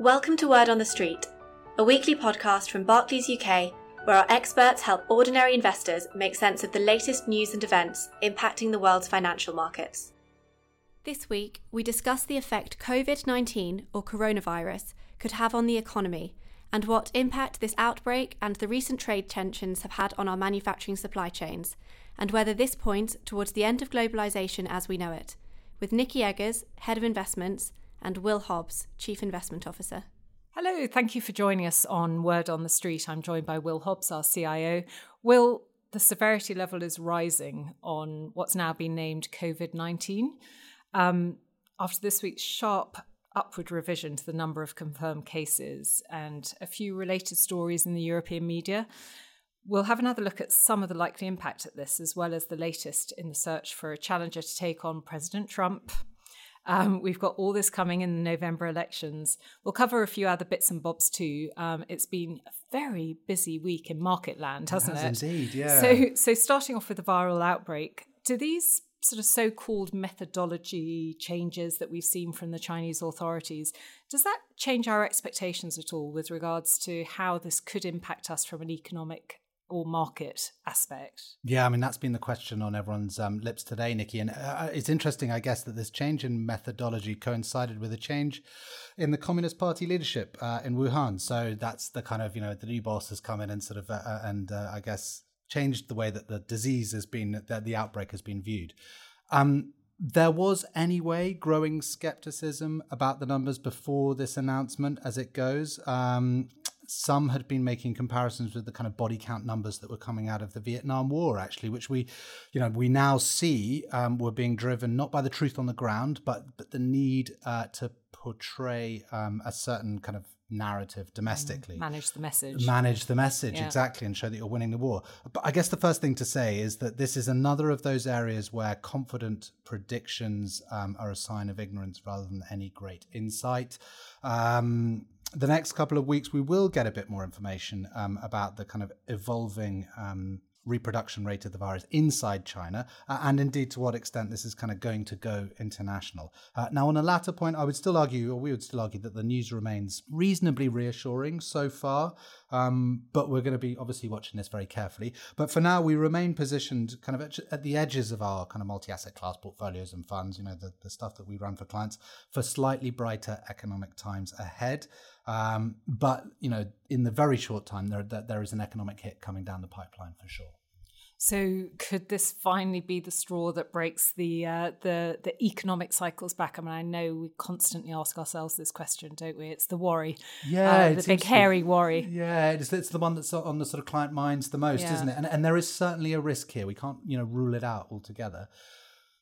Welcome to Word on the Street, a weekly podcast from Barclays UK, where our experts help ordinary investors make sense of the latest news and events impacting the world's financial markets. This week, we discuss the effect COVID 19 or coronavirus could have on the economy and what impact this outbreak and the recent trade tensions have had on our manufacturing supply chains, and whether this points towards the end of globalisation as we know it, with Nikki Eggers, Head of Investments, and Will Hobbs, Chief Investment Officer. Hello, thank you for joining us on Word on the Street. I'm joined by Will Hobbs, our CIO. Will, the severity level is rising on what's now been named COVID 19. Um, after this week's sharp upward revision to the number of confirmed cases and a few related stories in the European media, we'll have another look at some of the likely impact of this, as well as the latest in the search for a challenger to take on President Trump, um, we've got all this coming in the November elections. We'll cover a few other bits and bobs too. Um, it's been a very busy week in market land, hasn't it? Has it? Indeed, yeah. So, so starting off with the viral outbreak, do these sort of so-called methodology changes that we've seen from the Chinese authorities does that change our expectations at all with regards to how this could impact us from an economic or market aspect? Yeah, I mean, that's been the question on everyone's um, lips today, Nikki. And uh, it's interesting, I guess, that this change in methodology coincided with a change in the Communist Party leadership uh, in Wuhan. So that's the kind of, you know, the new boss has come in and sort of, uh, uh and uh, I guess, changed the way that the disease has been, that the outbreak has been viewed. Um, there was anyway growing skepticism about the numbers before this announcement as it goes. Um, some had been making comparisons with the kind of body count numbers that were coming out of the Vietnam War, actually, which we, you know, we now see um, were being driven not by the truth on the ground, but but the need uh, to portray um, a certain kind of narrative domestically. Manage the message. Manage the message, yeah. exactly, and show that you're winning the war. But I guess the first thing to say is that this is another of those areas where confident predictions um, are a sign of ignorance rather than any great insight. Um, the next couple of weeks, we will get a bit more information um, about the kind of evolving um, reproduction rate of the virus inside China, uh, and indeed to what extent this is kind of going to go international. Uh, now, on a latter point, I would still argue, or we would still argue, that the news remains reasonably reassuring so far, um, but we're going to be obviously watching this very carefully. But for now, we remain positioned kind of at, the edges of our kind of multi asset class portfolios and funds, you know, the, the stuff that we run for clients, for slightly brighter economic times ahead. Um, but you know, in the very short time, there, there is an economic hit coming down the pipeline for sure. So, could this finally be the straw that breaks the uh, the the economic cycles back? I mean, I know we constantly ask ourselves this question, don't we? It's the worry, yeah, uh, the big hairy worry. Yeah, it's, it's the one that's on the sort of client minds the most, yeah. isn't it? And and there is certainly a risk here. We can't you know rule it out altogether.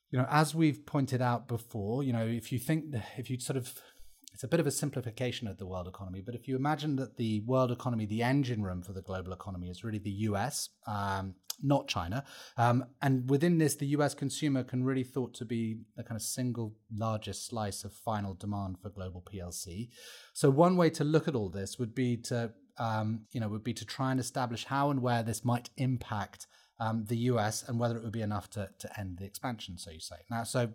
You know, as we've pointed out before, you know, if you think if you sort of it's a bit of a simplification of the world economy, but if you imagine that the world economy, the engine room for the global economy, is really the US, um, not China, um, and within this, the US consumer can really thought to be the kind of single largest slice of final demand for global PLC. So one way to look at all this would be to, um, you know, would be to try and establish how and where this might impact um, the US and whether it would be enough to to end the expansion, so you say. Now, so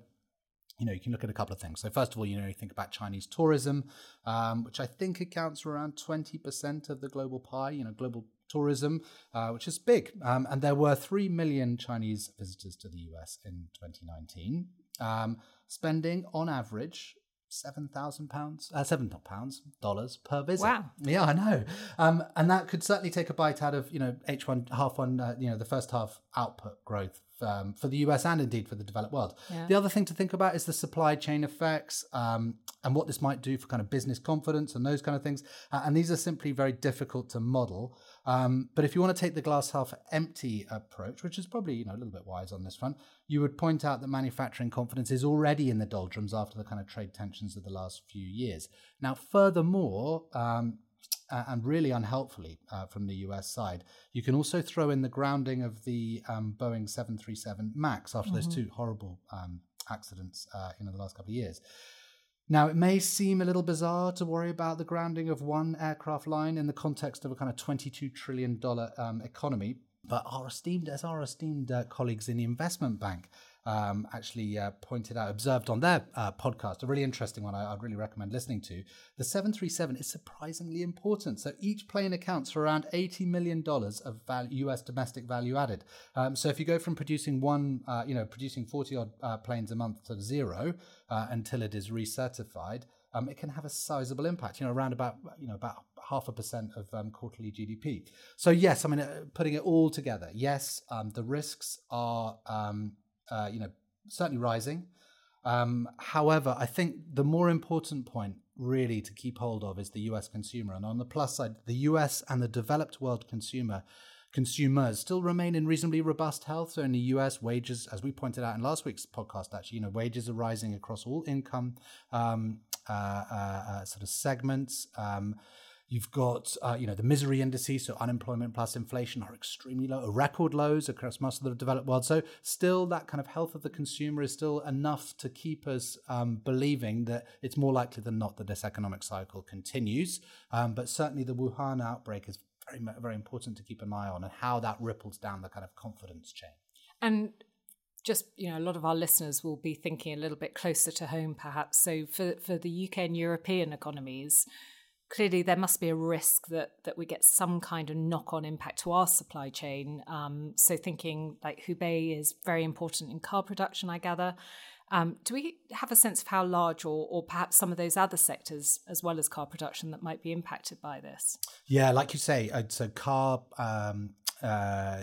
you know, you can look at a couple of things. So first of all, you know, you think about Chinese tourism, um, which I think accounts for around 20% of the global pie, you know, global tourism, uh, which is big. Um, and there were 3 million Chinese visitors to the US in 2019, um, spending on average seven thousand pounds, uh, seven pounds, dollars per visit. Wow. Yeah, I know. Um, and that could certainly take a bite out of you know H one half one, uh, you know the first half output growth um, for the US and indeed for the developed world. Yeah. The other thing to think about is the supply chain effects um, and what this might do for kind of business confidence and those kind of things. Uh, and these are simply very difficult to model. Um, but if you want to take the glass half empty approach, which is probably you know a little bit wise on this front, you would point out that manufacturing confidence is already in the doldrums after the kind of trade tensions of the last few years. Now, furthermore, um, uh, and really unhelpfully uh, from the US side. You can also throw in the grounding of the um, Boeing 737 MAX after mm-hmm. those two horrible um, accidents uh, in the last couple of years. Now, it may seem a little bizarre to worry about the grounding of one aircraft line in the context of a kind of $22 trillion um, economy, but our esteemed, as our esteemed uh, colleagues in the investment bank um, actually uh, pointed out, observed on their uh, podcast, a really interesting one I, would really recommend listening to. The 737 is surprisingly important. So each plane accounts for around $80 million of US domestic value added. Um, so if you go from producing one, uh, you know, producing 40 odd uh, planes a month to zero uh, until it is recertified, um, it can have a sizable impact, you know, around about, you know, about half a percent of um, quarterly GDP. So yes, I mean, uh, putting it all together, yes, um, the risks are um, uh, you know, certainly rising. Um, however, I think the more important point really to keep hold of is the US consumer. And on the plus side, the US and the developed world consumer consumers still remain in reasonably robust health. So in the US, wages, as we pointed out in last week's podcast, actually, you know, wages are rising across all income um, uh, uh, uh, sort of segments. Um, You've got, uh, you know, the misery indices, so unemployment plus inflation are extremely low, record lows across most of the developed world. So still, that kind of health of the consumer is still enough to keep us um, believing that it's more likely than not that this economic cycle continues. Um, but certainly, the Wuhan outbreak is very, very important to keep an eye on, and how that ripples down the kind of confidence chain. And just you know a lot of our listeners will be thinking a little bit closer to home perhaps so for for the UK and European economies clearly there must be a risk that that we get some kind of knock-on impact to our supply chain. Um, so thinking like Hubei is very important in car production, I gather. Um, do we have a sense of how large, or, or perhaps some of those other sectors, as well as car production, that might be impacted by this? Yeah, like you say, uh, so car um, uh,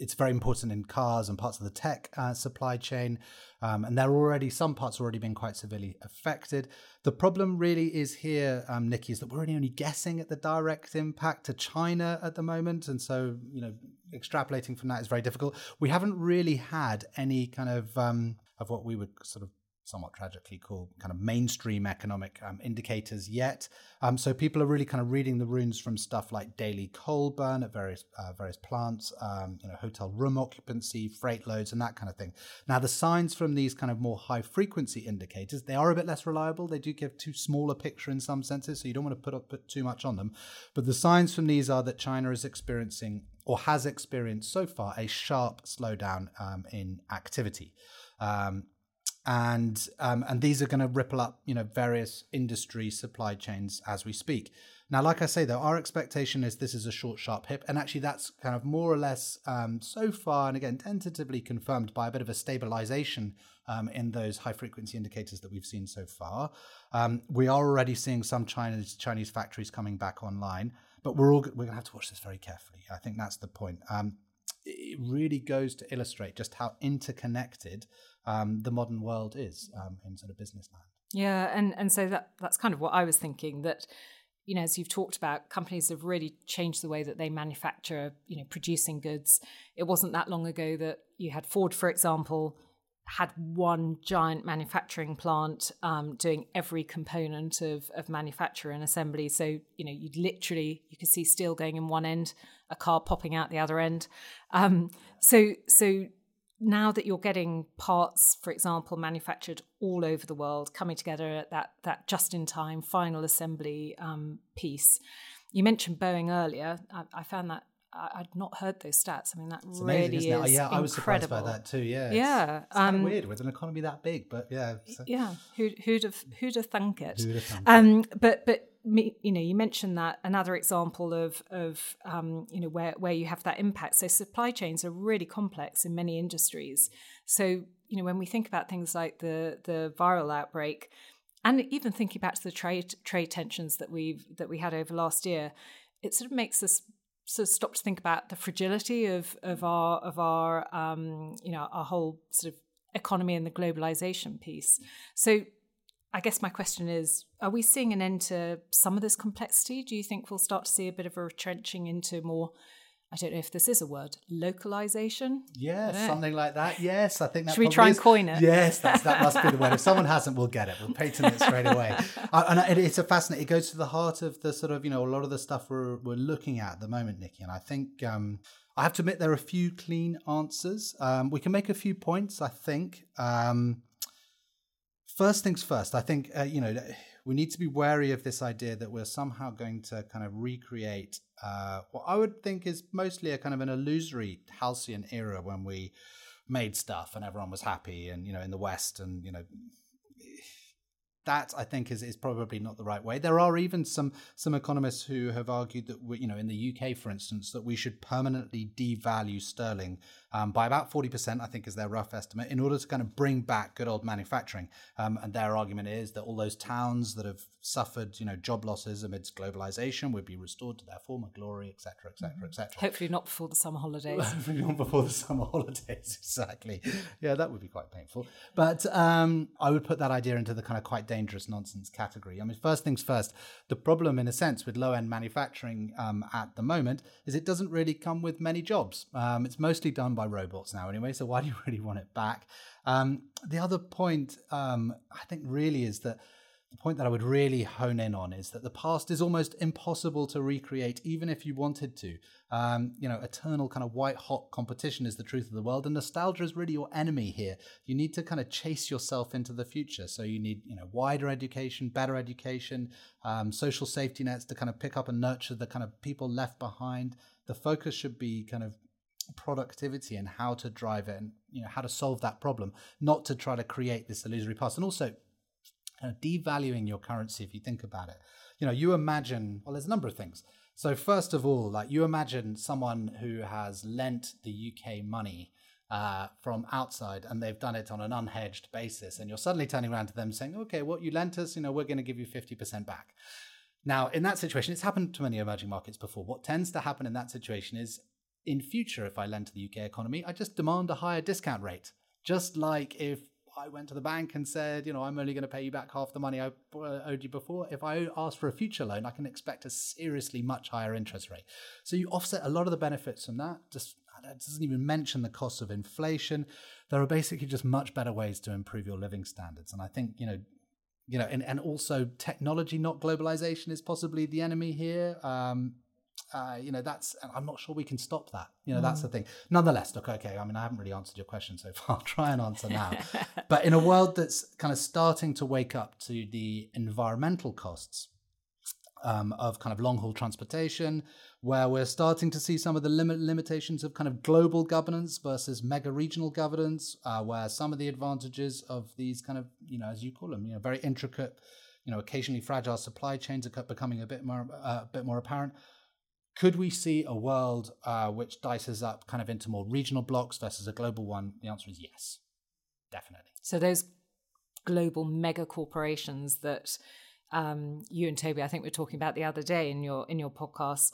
it's very important in cars and parts of the tech uh, supply chain. Um, and there are already some parts already been quite severely affected. The problem really is here, um, Nikki, is that we're only guessing at the direct impact to China at the moment, and so you know extrapolating from that is very difficult. We haven't really had any kind of um, of what we would sort of somewhat tragically called kind of mainstream economic um, indicators yet. Um, so people are really kind of reading the runes from stuff like daily coal burn at various uh, various plants, um, you know, hotel room occupancy, freight loads, and that kind of thing. Now the signs from these kind of more high frequency indicators they are a bit less reliable. They do give too small a picture in some senses, so you don't want to put up put too much on them. But the signs from these are that China is experiencing or has experienced so far a sharp slowdown um, in activity. Um, and um, and these are going to ripple up you know various industry supply chains as we speak. Now like i say though our expectation is this is a short sharp hip and actually that's kind of more or less um, so far and again tentatively confirmed by a bit of a stabilization um, in those high frequency indicators that we've seen so far. Um, we are already seeing some chinese chinese factories coming back online but we're all we're going to have to watch this very carefully. I think that's the point. Um, it really goes to illustrate just how interconnected um, the modern world is um, in sort of business land. Yeah, and and so that that's kind of what I was thinking that you know as you've talked about companies have really changed the way that they manufacture you know producing goods. It wasn't that long ago that you had ford for example had one giant manufacturing plant um, doing every component of, of manufacture and assembly. So you know you'd literally you could see steel going in one end a car popping out the other end. Um, so so now that you're getting parts, for example, manufactured all over the world, coming together at that that just in time final assembly um, piece. You mentioned Boeing earlier. I, I found that I, would not heard those stats. I mean, that it's really amazing, is yeah, incredible. I was surprised by that too. Yeah, yeah, it's, it's um, weird with an economy that big, but yeah, so. yeah. Who, who'd have who'd have thunk it? Who'd have thunk um, it? But but you know, you mentioned that another example of of um, you know where where you have that impact. So supply chains are really complex in many industries. So you know when we think about things like the the viral outbreak, and even thinking back to the trade trade tensions that we've that we had over last year, it sort of makes us sort of stop to think about the fragility of of our of our um, you know our whole sort of economy and the globalization piece. So I guess my question is are we seeing an end to some of this complexity? Do you think we'll start to see a bit of a retrenching into more I don't know if this is a word, localization. Yes, something like that. Yes, I think that. Should we try is. and coin it? Yes, that must be the word. If someone hasn't, we'll get it. We'll patent it straight away. uh, and it's a fascinating. It goes to the heart of the sort of you know a lot of the stuff we're we're looking at at the moment, Nikki. And I think um, I have to admit there are a few clean answers. Um, we can make a few points. I think. Um, first things first. I think uh, you know we need to be wary of this idea that we're somehow going to kind of recreate uh, what I would think is mostly a kind of an illusory halcyon era when we made stuff and everyone was happy and you know in the west and you know that I think is, is probably not the right way. There are even some some economists who have argued that we, you know in the UK, for instance, that we should permanently devalue sterling um, by about forty percent. I think is their rough estimate in order to kind of bring back good old manufacturing. Um, and their argument is that all those towns that have suffered you know job losses amidst globalization would be restored to their former glory, etc., etc., etc. Hopefully not before the summer holidays. Hopefully not before the summer holidays. Exactly. Yeah, that would be quite painful. But um, I would put that idea into the kind of quite dangerous nonsense category. I mean, first things first, the problem, in a sense, with low end manufacturing um, at the moment is it doesn't really come with many jobs. Um, it's mostly done by robots now, anyway. So why do you really want it back? Um, the other point, um, I think, really is that the point that I would really hone in on is that the past is almost impossible to recreate, even if you wanted to. Um, you know, eternal kind of white hot competition is the truth of the world, and nostalgia is really your enemy here. You need to kind of chase yourself into the future. So you need, you know, wider education, better education, um, social safety nets to kind of pick up and nurture the kind of people left behind. The focus should be kind of productivity and how to drive it and you know how to solve that problem not to try to create this illusory past. And also kind of devaluing your currency if you think about it. You know you imagine well there's a number of things. So first of all like you imagine someone who has lent the uk money uh, from outside and they've done it on an unhedged basis and you're suddenly turning around to them saying okay what you lent us? You know we're going to give you 50% back. Now in that situation it's happened to many emerging markets before. What tends to happen in that situation is in future if i lend to the uk economy i just demand a higher discount rate just like if I went to the bank and said, you know, I'm only going to pay you back half the money I uh, owed you before. If I ask for a future loan, I can expect a seriously much higher interest rate. So you offset a lot of the benefits from that. Just that doesn't even mention the cost of inflation. There are basically just much better ways to improve your living standards. And I think, you know, you know, and, and also technology, not globalization, is possibly the enemy here. Um, uh, you know, that's, I'm not sure we can stop that. You know, mm. that's the mm. thing. Nonetheless, look, okay, I mean, I haven't really answered your question so far. I'll try and answer now. but in a world that's kind of starting to wake up to the environmental costs um, of kind of long haul transportation, where we're starting to see some of the limit limitations of kind of global governance versus mega regional governance, uh, where some of the advantages of these kind of, you know, as you call them, you know, very intricate, you know, occasionally fragile supply chains are becoming a bit more, uh, a bit more apparent. Could we see a world uh, which dices up kind of into more regional blocks versus a global one? The answer is yes, definitely. So those global mega corporations that um, you and Toby, I think, we were talking about the other day in your in your podcast,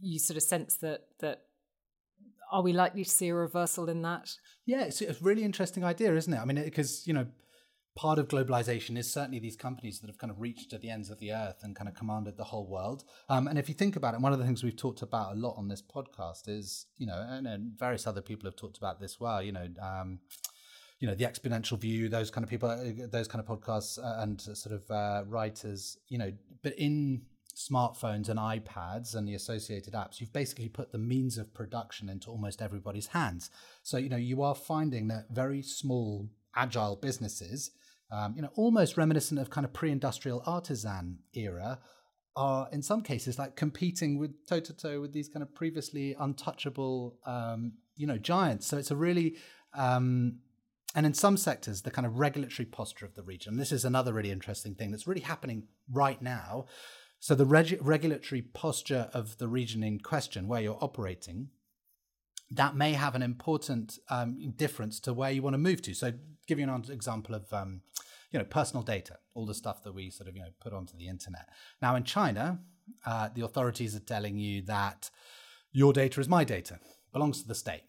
you sort of sense that that are we likely to see a reversal in that? Yeah, it's a really interesting idea, isn't it? I mean, because you know part of globalization is certainly these companies that have kind of reached to the ends of the earth and kind of commanded the whole world. Um, and if you think about it, one of the things we've talked about a lot on this podcast is, you know, and, and various other people have talked about this well, you know, um, you know, the exponential view, those kind of people, uh, those kind of podcasts uh, and sort of uh, writers, you know, but in smartphones and iPads and the associated apps, you've basically put the means of production into almost everybody's hands. So, you know, you are finding that very small, agile businesses um, you know, almost reminiscent of kind of pre-industrial artisan era, are in some cases like competing with toe to toe with these kind of previously untouchable, um, you know, giants. So it's a really um, and in some sectors, the kind of regulatory posture of the region. This is another really interesting thing that's really happening right now. So the reg- regulatory posture of the region in question, where you're operating, that may have an important um, difference to where you want to move to. So, give you an example of um, you know personal data, all the stuff that we sort of you know put onto the internet. Now, in China, uh, the authorities are telling you that your data is my data, belongs to the state.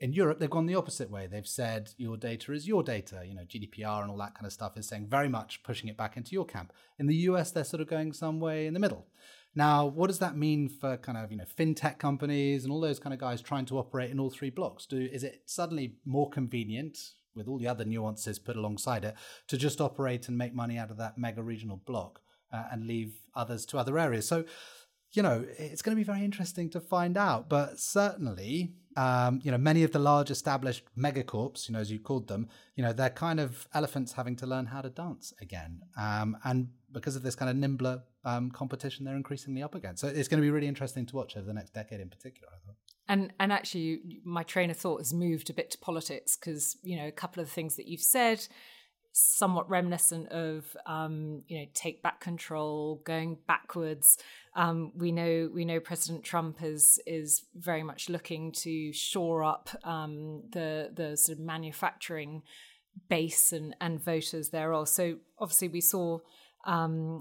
In Europe, they've gone the opposite way. They've said your data is your data. You know, GDPR and all that kind of stuff is saying very much pushing it back into your camp. In the US, they're sort of going some way in the middle. Now, what does that mean for kind of you know fintech companies and all those kind of guys trying to operate in all three blocks? Do is it suddenly more convenient with all the other nuances put alongside it to just operate and make money out of that mega regional block uh, and leave others to other areas? So, you know, it's going to be very interesting to find out. But certainly, um, you know, many of the large established megacorps, you know, as you called them, you know, they're kind of elephants having to learn how to dance again. Um, and because of this kind of nimbler um, competition they're increasingly up against. So it's going to be really interesting to watch over the next decade in particular, I thought. And and actually, my train of thought has moved a bit to politics because you know a couple of the things that you've said, somewhat reminiscent of um, you know take back control, going backwards. Um, we know we know President Trump is is very much looking to shore up um, the the sort of manufacturing base and and voters there. Also, obviously, we saw um,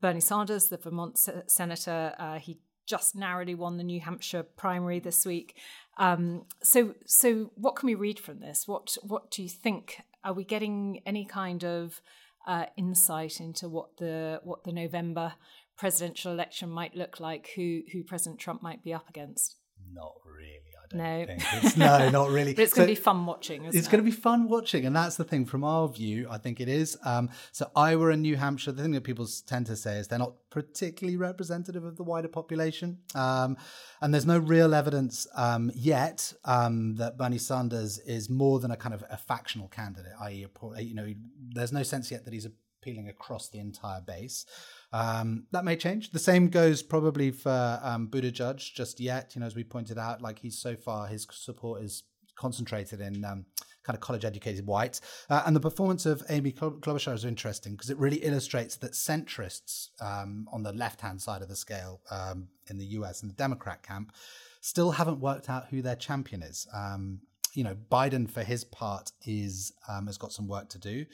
Bernie Sanders, the Vermont senator. Uh, he just narrowly won the New Hampshire primary this week. Um, so, so what can we read from this? What what do you think? Are we getting any kind of uh, insight into what the what the November presidential election might look like? Who who President Trump might be up against? Not really no. It's, no, not really. but it's going to be fun watching. it's it? going to be fun watching, and that's the thing from our view. I think it is. Um, so Iowa and New Hampshire. The thing that people tend to say is they're not particularly representative of the wider population, um, and there's no real evidence um, yet um, that Bernie Sanders is more than a kind of a factional candidate. I.e., you know, there's no sense yet that he's appealing across the entire base. Um, that may change. The same goes probably for um, Judge just yet. You know, as we pointed out, like he's so far, his support is concentrated in um, kind of college educated whites. Uh, and the performance of Amy Klobuchar is interesting because it really illustrates that centrists um, on the left hand side of the scale um, in the US and the Democrat camp still haven't worked out who their champion is. Um, you know, Biden, for his part, is has got some work to do.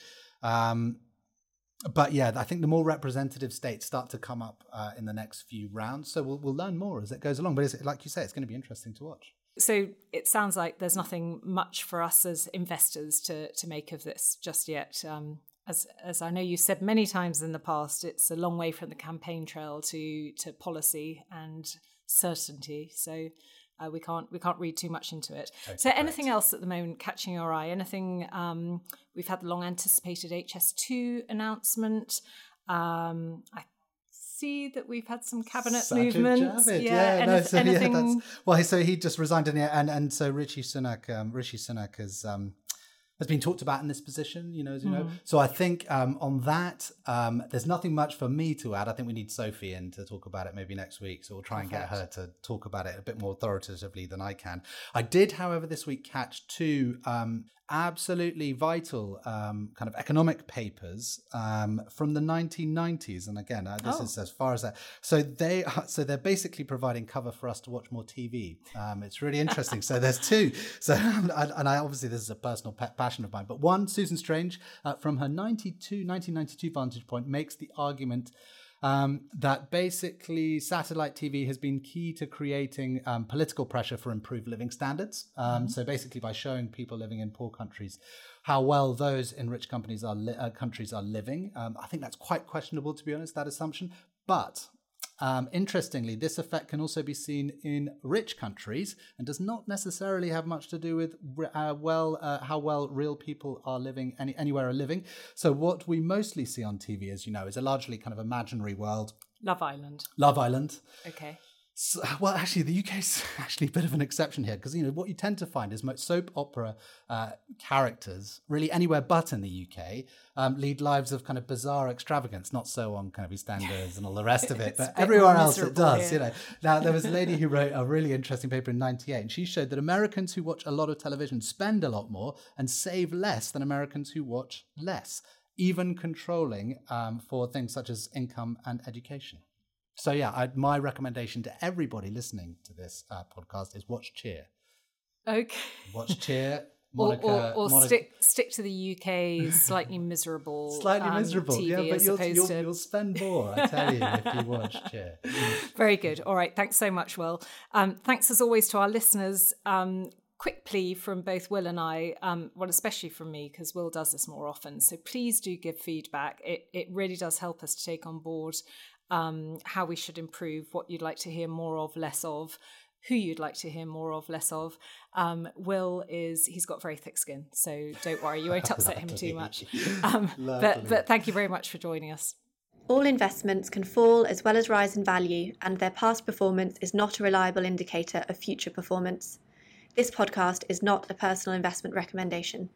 Um, but yeah, I think the more representative states start to come up uh, in the next few rounds. So we'll, we'll learn more as it goes along. But like you say, it's going to be interesting to watch. So it sounds like there's nothing much for us as investors to to make of this just yet. Um, as as I know you said many times in the past, it's a long way from the campaign trail to to policy and certainty. So uh, we can't we can't read too much into it. Okay, so, anything else at the moment catching your eye? Anything? Um, we've had the long anticipated HS2 announcement. Um, I see that we've had some cabinet Sajid movements. Javid, yeah, yeah no, so, anything... yeah, well, so he just resigned, and and and so Rishi Sunak, um, Rishi Sunak has um, has been talked about in this position, you know, as you mm. know. So I think um, on that, um, there's nothing much for me to add. I think we need Sophie in to talk about it maybe next week. So we'll try Perfect. and get her to talk about it a bit more authoritatively than I can. I did, however, this week catch two um, absolutely vital um, kind of economic papers um, from the 1990s. And again, uh, this oh. is as far as that. So they are, so they're basically providing cover for us to watch more TV. Um, it's really interesting. so there's two. So and I obviously this is a personal pet passion of mine. But one, Susan Strange, uh, from her 92 1992 vantage point, makes the argument um, that basically satellite TV has been key to creating um, political pressure for improved living standards. Um, mm-hmm. So basically, by showing people living in poor countries how well those in rich companies are li- uh, countries are living, um, I think that's quite questionable, to be honest. That assumption, but um, interestingly, this effect can also be seen in rich countries and does not necessarily have much to do with uh, well uh, how well real people are living any, anywhere are living. So what we mostly see on TV, as you know, is a largely kind of imaginary world. Love Island. Love Island. Okay. So, well, actually, the UK is actually a bit of an exception here because you know what you tend to find is most soap opera uh, characters, really anywhere but in the UK, um, lead lives of kind of bizarre extravagance. Not so on kind of EastEnders and all the rest of it, but everywhere else it does. You know. Now there was a lady who wrote a really interesting paper in '98, and she showed that Americans who watch a lot of television spend a lot more and save less than Americans who watch less, even controlling um, for things such as income and education. So yeah, I, my recommendation to everybody listening to this uh, podcast is watch Cheer. Okay. Watch Cheer. Monica, or, or, or Monica. stick stick to the UK slightly miserable, slightly um, miserable. TV yeah, but you'll, you'll, to... you'll, spend more, I tell you, if you watch Cheer. Very good. All right, thanks so much, Will. Um, thanks as always to our listeners. Um, quick plea from both Will and I, um, well, especially from me, because Will does this more often. So please do give feedback. It it really does help us to take on board um, how we should improve, what you'd like to hear more of, less of, who you'd like to hear more of, less of. Um, Will is he's got very thick skin, so don't worry, you won't upset him too much. Um, but but thank you very much for joining us. All investments can fall as well as rise in value, and their past performance is not a reliable indicator of future performance. This podcast is not a personal investment recommendation.